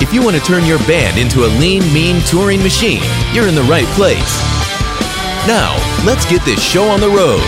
If you want to turn your band into a lean, mean touring machine, you're in the right place. Now, let's get this show on the road.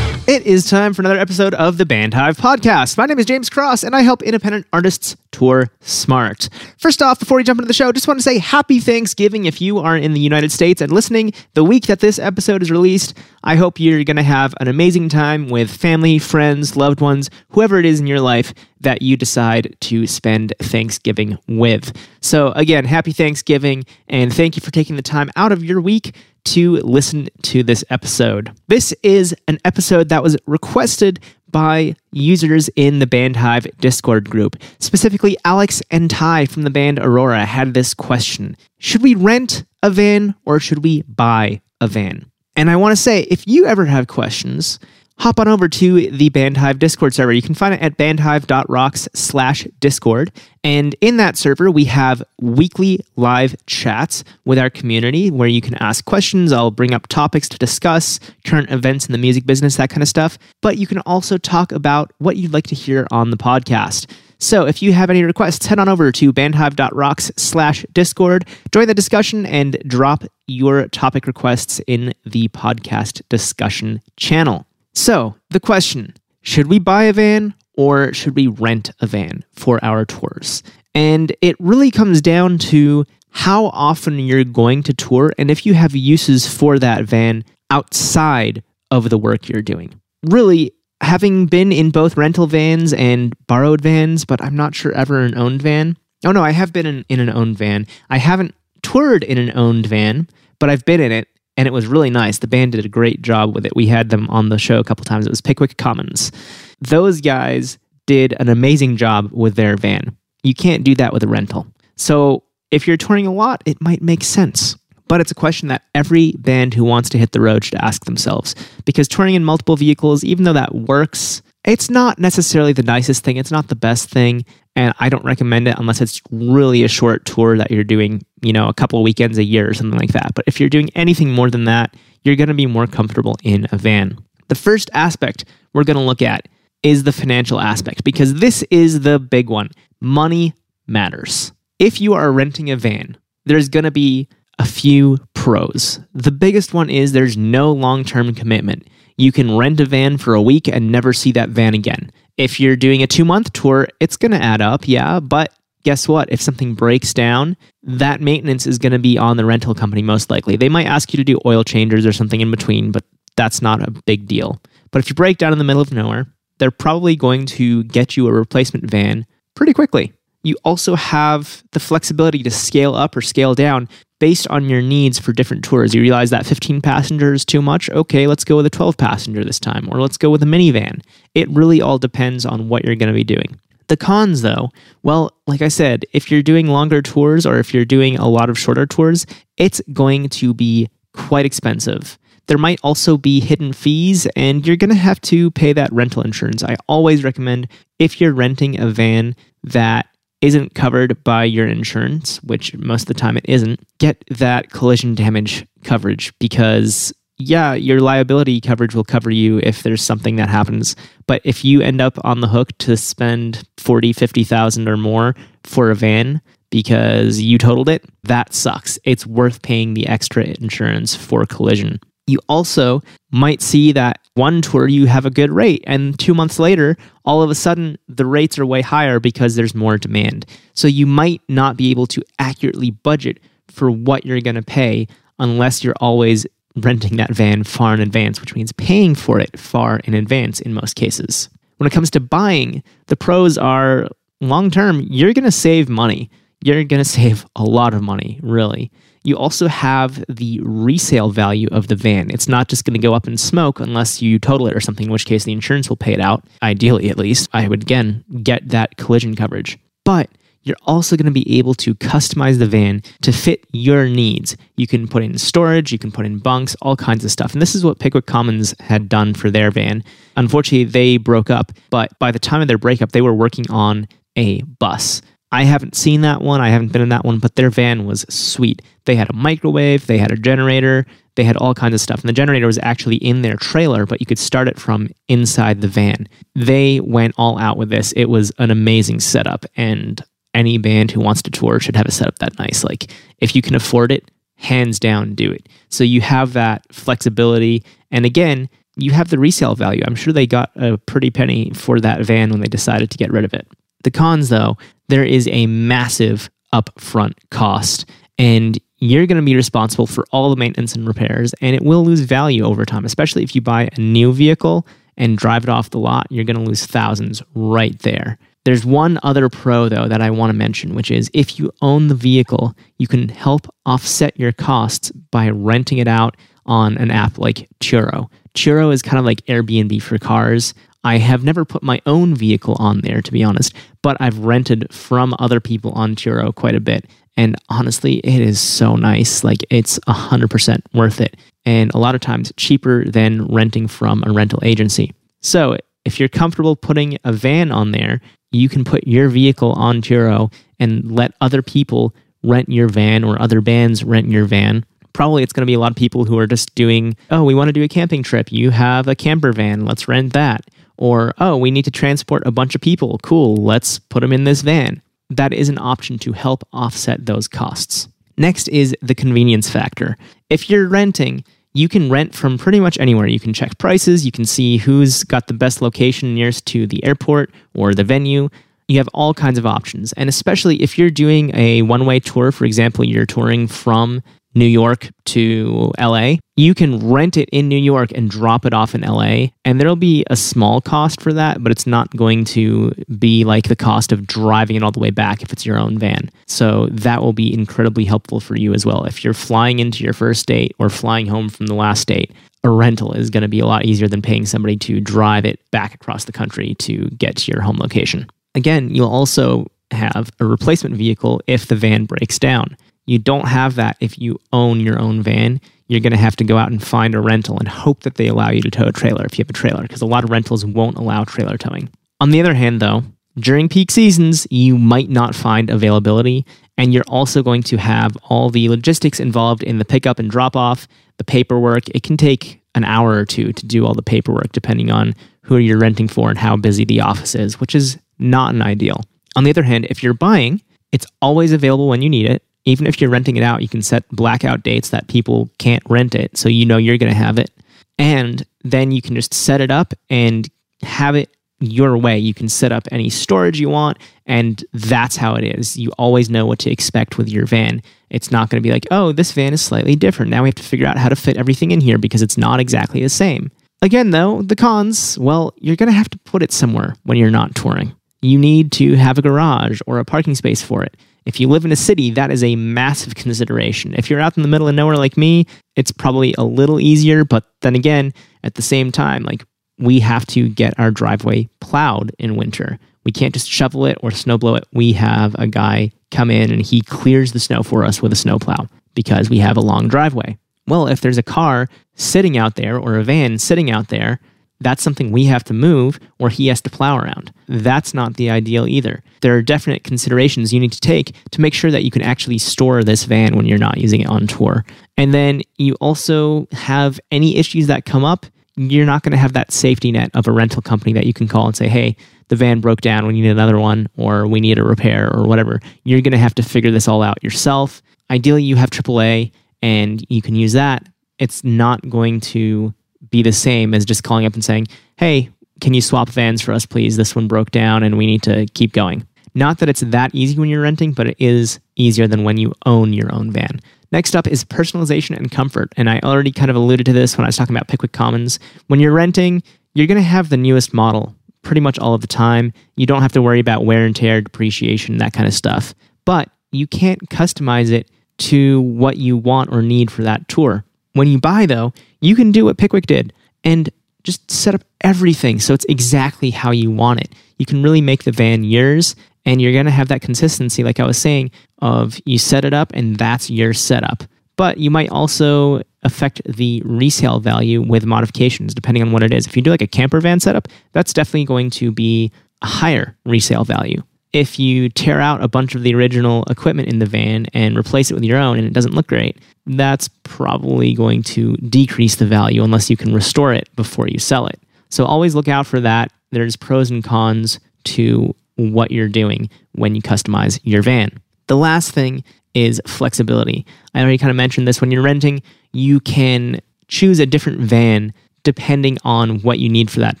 It is time for another episode of the Bandhive Podcast. My name is James Cross, and I help independent artists tour smart. First off, before we jump into the show, just want to say happy Thanksgiving if you are in the United States and listening the week that this episode is released. I hope you're going to have an amazing time with family, friends, loved ones, whoever it is in your life that you decide to spend Thanksgiving with. So, again, happy Thanksgiving, and thank you for taking the time out of your week to listen to this episode. This is an episode that was requested by users in the Bandhive Discord group. Specifically, Alex and Ty from the band Aurora had this question Should we rent a van or should we buy a van? And I want to say, if you ever have questions, hop on over to the Bandhive Discord server. You can find it at bandhive.rocks slash Discord. And in that server, we have weekly live chats with our community where you can ask questions. I'll bring up topics to discuss, current events in the music business, that kind of stuff. But you can also talk about what you'd like to hear on the podcast. So if you have any requests, head on over to bandhive.rocks slash Discord, join the discussion, and drop your topic requests in the podcast discussion channel. So, the question should we buy a van or should we rent a van for our tours? And it really comes down to how often you're going to tour and if you have uses for that van outside of the work you're doing. Really, having been in both rental vans and borrowed vans, but I'm not sure ever an owned van. Oh no, I have been in, in an owned van. I haven't toured in an owned van, but I've been in it and it was really nice. The band did a great job with it. We had them on the show a couple times. It was Pickwick Commons. Those guys did an amazing job with their van. You can't do that with a rental. So if you're touring a lot, it might make sense. But it's a question that every band who wants to hit the road should ask themselves. Because touring in multiple vehicles, even though that works, it's not necessarily the nicest thing. It's not the best thing. And I don't recommend it unless it's really a short tour that you're doing, you know, a couple of weekends a year or something like that. But if you're doing anything more than that, you're going to be more comfortable in a van. The first aspect we're going to look at is the financial aspect because this is the big one. Money matters. If you are renting a van, there's going to be a few pros. The biggest one is there's no long term commitment. You can rent a van for a week and never see that van again. If you're doing a two month tour, it's going to add up, yeah, but guess what? If something breaks down, that maintenance is going to be on the rental company most likely. They might ask you to do oil changes or something in between, but that's not a big deal. But if you break down in the middle of nowhere, they're probably going to get you a replacement van pretty quickly. You also have the flexibility to scale up or scale down based on your needs for different tours. You realize that 15 passenger is too much? Okay, let's go with a 12 passenger this time, or let's go with a minivan. It really all depends on what you're going to be doing. The cons, though, well, like I said, if you're doing longer tours or if you're doing a lot of shorter tours, it's going to be quite expensive. There might also be hidden fees, and you're going to have to pay that rental insurance. I always recommend if you're renting a van that isn't covered by your insurance, which most of the time it isn't, get that collision damage coverage because yeah, your liability coverage will cover you if there's something that happens. But if you end up on the hook to spend 40, 50,000 or more for a van because you totaled it, that sucks. It's worth paying the extra insurance for collision. You also might see that one tour you have a good rate, and two months later, all of a sudden the rates are way higher because there's more demand. So you might not be able to accurately budget for what you're going to pay unless you're always renting that van far in advance, which means paying for it far in advance in most cases. When it comes to buying, the pros are long term, you're going to save money. You're going to save a lot of money, really. You also have the resale value of the van. It's not just going to go up in smoke unless you total it or something, in which case the insurance will pay it out, ideally at least. I would again get that collision coverage. But you're also going to be able to customize the van to fit your needs. You can put in storage, you can put in bunks, all kinds of stuff. And this is what Pickwick Commons had done for their van. Unfortunately, they broke up, but by the time of their breakup, they were working on a bus. I haven't seen that one, I haven't been in that one, but their van was sweet. They had a microwave, they had a generator, they had all kinds of stuff. And the generator was actually in their trailer, but you could start it from inside the van. They went all out with this. It was an amazing setup. And any band who wants to tour should have a setup that nice. Like if you can afford it, hands down, do it. So you have that flexibility. And again, you have the resale value. I'm sure they got a pretty penny for that van when they decided to get rid of it. The cons, though, there is a massive upfront cost, and you're going to be responsible for all the maintenance and repairs, and it will lose value over time, especially if you buy a new vehicle and drive it off the lot. You're going to lose thousands right there. There's one other pro, though, that I want to mention, which is if you own the vehicle, you can help offset your costs by renting it out on an app like Turo. Turo is kind of like Airbnb for cars. I have never put my own vehicle on there, to be honest, but I've rented from other people on Turo quite a bit. And honestly, it is so nice. Like, it's 100% worth it. And a lot of times cheaper than renting from a rental agency. So, if you're comfortable putting a van on there, you can put your vehicle on Turo and let other people rent your van or other bands rent your van. Probably it's going to be a lot of people who are just doing, oh, we want to do a camping trip. You have a camper van. Let's rent that. Or, oh, we need to transport a bunch of people. Cool. Let's put them in this van. That is an option to help offset those costs. Next is the convenience factor. If you're renting, you can rent from pretty much anywhere. You can check prices, you can see who's got the best location nearest to the airport or the venue. You have all kinds of options. And especially if you're doing a one way tour, for example, you're touring from New York to LA, you can rent it in New York and drop it off in LA. And there'll be a small cost for that, but it's not going to be like the cost of driving it all the way back if it's your own van. So that will be incredibly helpful for you as well. If you're flying into your first date or flying home from the last date, a rental is going to be a lot easier than paying somebody to drive it back across the country to get to your home location. Again, you'll also have a replacement vehicle if the van breaks down. You don't have that if you own your own van. You're going to have to go out and find a rental and hope that they allow you to tow a trailer if you have a trailer, because a lot of rentals won't allow trailer towing. On the other hand, though, during peak seasons, you might not find availability, and you're also going to have all the logistics involved in the pickup and drop off, the paperwork. It can take an hour or two to do all the paperwork, depending on who you're renting for and how busy the office is, which is not an ideal. On the other hand, if you're buying, it's always available when you need it even if you're renting it out, you can set blackout dates that people can't rent it. So you know you're going to have it. And then you can just set it up and have it your way. You can set up any storage you want, and that's how it is. You always know what to expect with your van. It's not going to be like, oh, this van is slightly different. Now we have to figure out how to fit everything in here because it's not exactly the same. Again, though, the cons, well, you're going to have to put it somewhere when you're not touring. You need to have a garage or a parking space for it. If you live in a city, that is a massive consideration. If you're out in the middle of nowhere like me, it's probably a little easier, but then again, at the same time, like we have to get our driveway plowed in winter. We can't just shovel it or snow blow it. We have a guy come in and he clears the snow for us with a snowplow because we have a long driveway. Well, if there's a car sitting out there or a van sitting out there, that's something we have to move or he has to plow around. That's not the ideal either. There are definite considerations you need to take to make sure that you can actually store this van when you're not using it on tour. And then you also have any issues that come up, you're not going to have that safety net of a rental company that you can call and say, hey, the van broke down, we need another one, or we need a repair, or whatever. You're going to have to figure this all out yourself. Ideally, you have AAA and you can use that. It's not going to be the same as just calling up and saying, hey, can you swap vans for us, please? This one broke down and we need to keep going. Not that it's that easy when you're renting, but it is easier than when you own your own van. Next up is personalization and comfort. And I already kind of alluded to this when I was talking about Pickwick Commons. When you're renting, you're going to have the newest model pretty much all of the time. You don't have to worry about wear and tear, depreciation, that kind of stuff. But you can't customize it to what you want or need for that tour. When you buy, though, you can do what Pickwick did and just set up everything so it's exactly how you want it. You can really make the van yours and you're going to have that consistency like I was saying of you set it up and that's your setup. But you might also affect the resale value with modifications depending on what it is. If you do like a camper van setup, that's definitely going to be a higher resale value. If you tear out a bunch of the original equipment in the van and replace it with your own and it doesn't look great, that's probably going to decrease the value unless you can restore it before you sell it. So always look out for that. There's pros and cons to what you're doing when you customize your van. The last thing is flexibility. I already kind of mentioned this when you're renting, you can choose a different van depending on what you need for that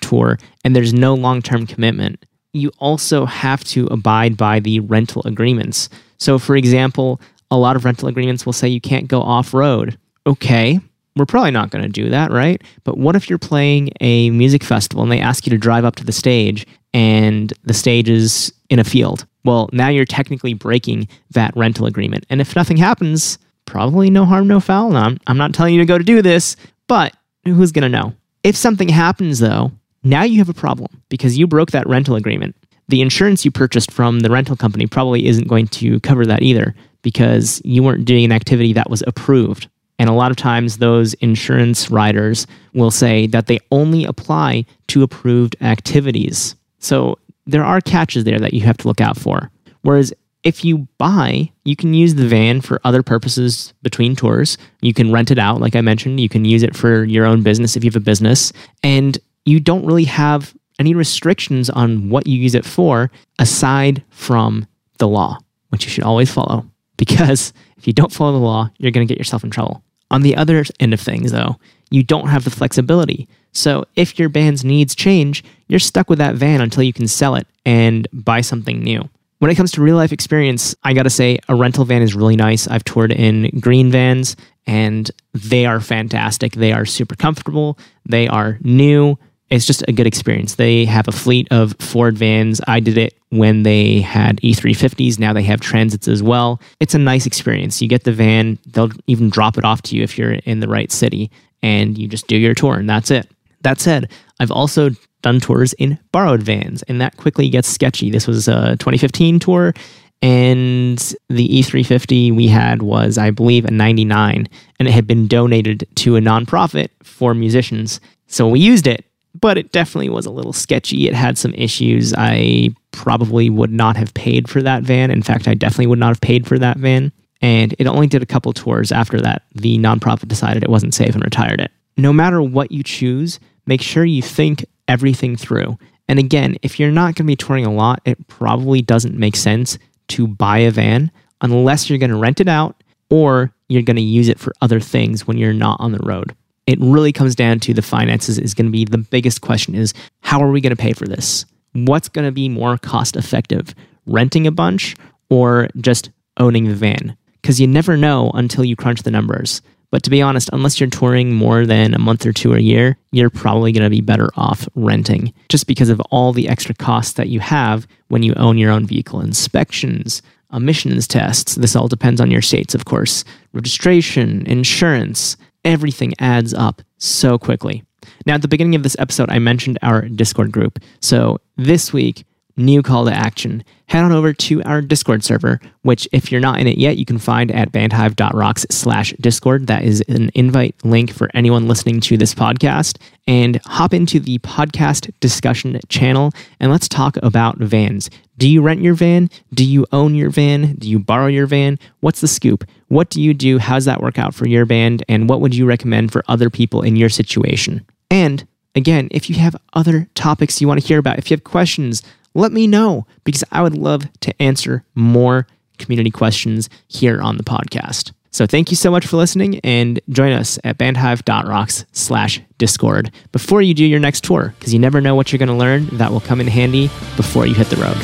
tour, and there's no long term commitment. You also have to abide by the rental agreements. So, for example, a lot of rental agreements will say you can't go off road. Okay, we're probably not going to do that, right? But what if you're playing a music festival and they ask you to drive up to the stage and the stage is in a field? Well, now you're technically breaking that rental agreement. And if nothing happens, probably no harm, no foul. I'm not telling you to go to do this, but who's going to know? If something happens, though, now you have a problem because you broke that rental agreement. The insurance you purchased from the rental company probably isn't going to cover that either because you weren't doing an activity that was approved. And a lot of times, those insurance riders will say that they only apply to approved activities. So there are catches there that you have to look out for. Whereas if you buy, you can use the van for other purposes between tours. You can rent it out, like I mentioned. You can use it for your own business if you have a business. And you don't really have any restrictions on what you use it for aside from the law, which you should always follow. Because if you don't follow the law, you're going to get yourself in trouble. On the other end of things, though, you don't have the flexibility. So if your band's needs change, you're stuck with that van until you can sell it and buy something new. When it comes to real life experience, I gotta say, a rental van is really nice. I've toured in green vans and they are fantastic. They are super comfortable, they are new. It's just a good experience. They have a fleet of Ford vans. I did it when they had E350s. Now they have transits as well. It's a nice experience. You get the van, they'll even drop it off to you if you're in the right city, and you just do your tour, and that's it. That said, I've also done tours in borrowed vans, and that quickly gets sketchy. This was a 2015 tour, and the E350 we had was, I believe, a 99, and it had been donated to a nonprofit for musicians. So we used it, but it definitely was a little sketchy. It had some issues. I probably would not have paid for that van. In fact, I definitely would not have paid for that van. And it only did a couple tours after that. The nonprofit decided it wasn't safe and retired it. No matter what you choose, make sure you think everything through. And again, if you're not going to be touring a lot, it probably doesn't make sense to buy a van unless you're going to rent it out or you're going to use it for other things when you're not on the road. It really comes down to the finances is going to be the biggest question is how are we going to pay for this? What's going to be more cost effective? Renting a bunch or just owning the van? Because you never know until you crunch the numbers. But to be honest, unless you're touring more than a month or two a year, you're probably going to be better off renting just because of all the extra costs that you have when you own your own vehicle inspections, emissions tests. This all depends on your states, of course. Registration, insurance, everything adds up so quickly. Now, at the beginning of this episode, I mentioned our Discord group. So this week, new call to action. Head on over to our Discord server, which if you're not in it yet, you can find at bandhive.rocks slash Discord. That is an invite link for anyone listening to this podcast. And hop into the podcast discussion channel and let's talk about vans. Do you rent your van? Do you own your van? Do you borrow your van? What's the scoop? What do you do? How's that work out for your band? And what would you recommend for other people in your situation? And again, if you have other topics you want to hear about, if you have questions, let me know because I would love to answer more community questions here on the podcast. So thank you so much for listening and join us at bandhive.rocks slash discord before you do your next tour because you never know what you're going to learn that will come in handy before you hit the road.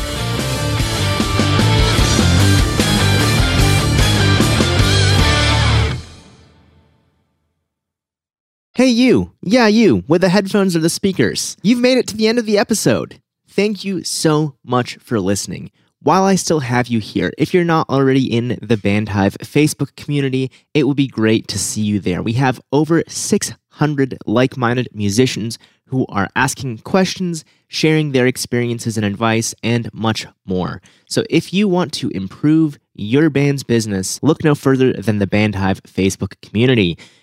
Hey, you. Yeah, you, with the headphones or the speakers. You've made it to the end of the episode. Thank you so much for listening. While I still have you here, if you're not already in the Bandhive Facebook community, it would be great to see you there. We have over 600 like minded musicians who are asking questions, sharing their experiences and advice, and much more. So if you want to improve your band's business, look no further than the Bandhive Facebook community.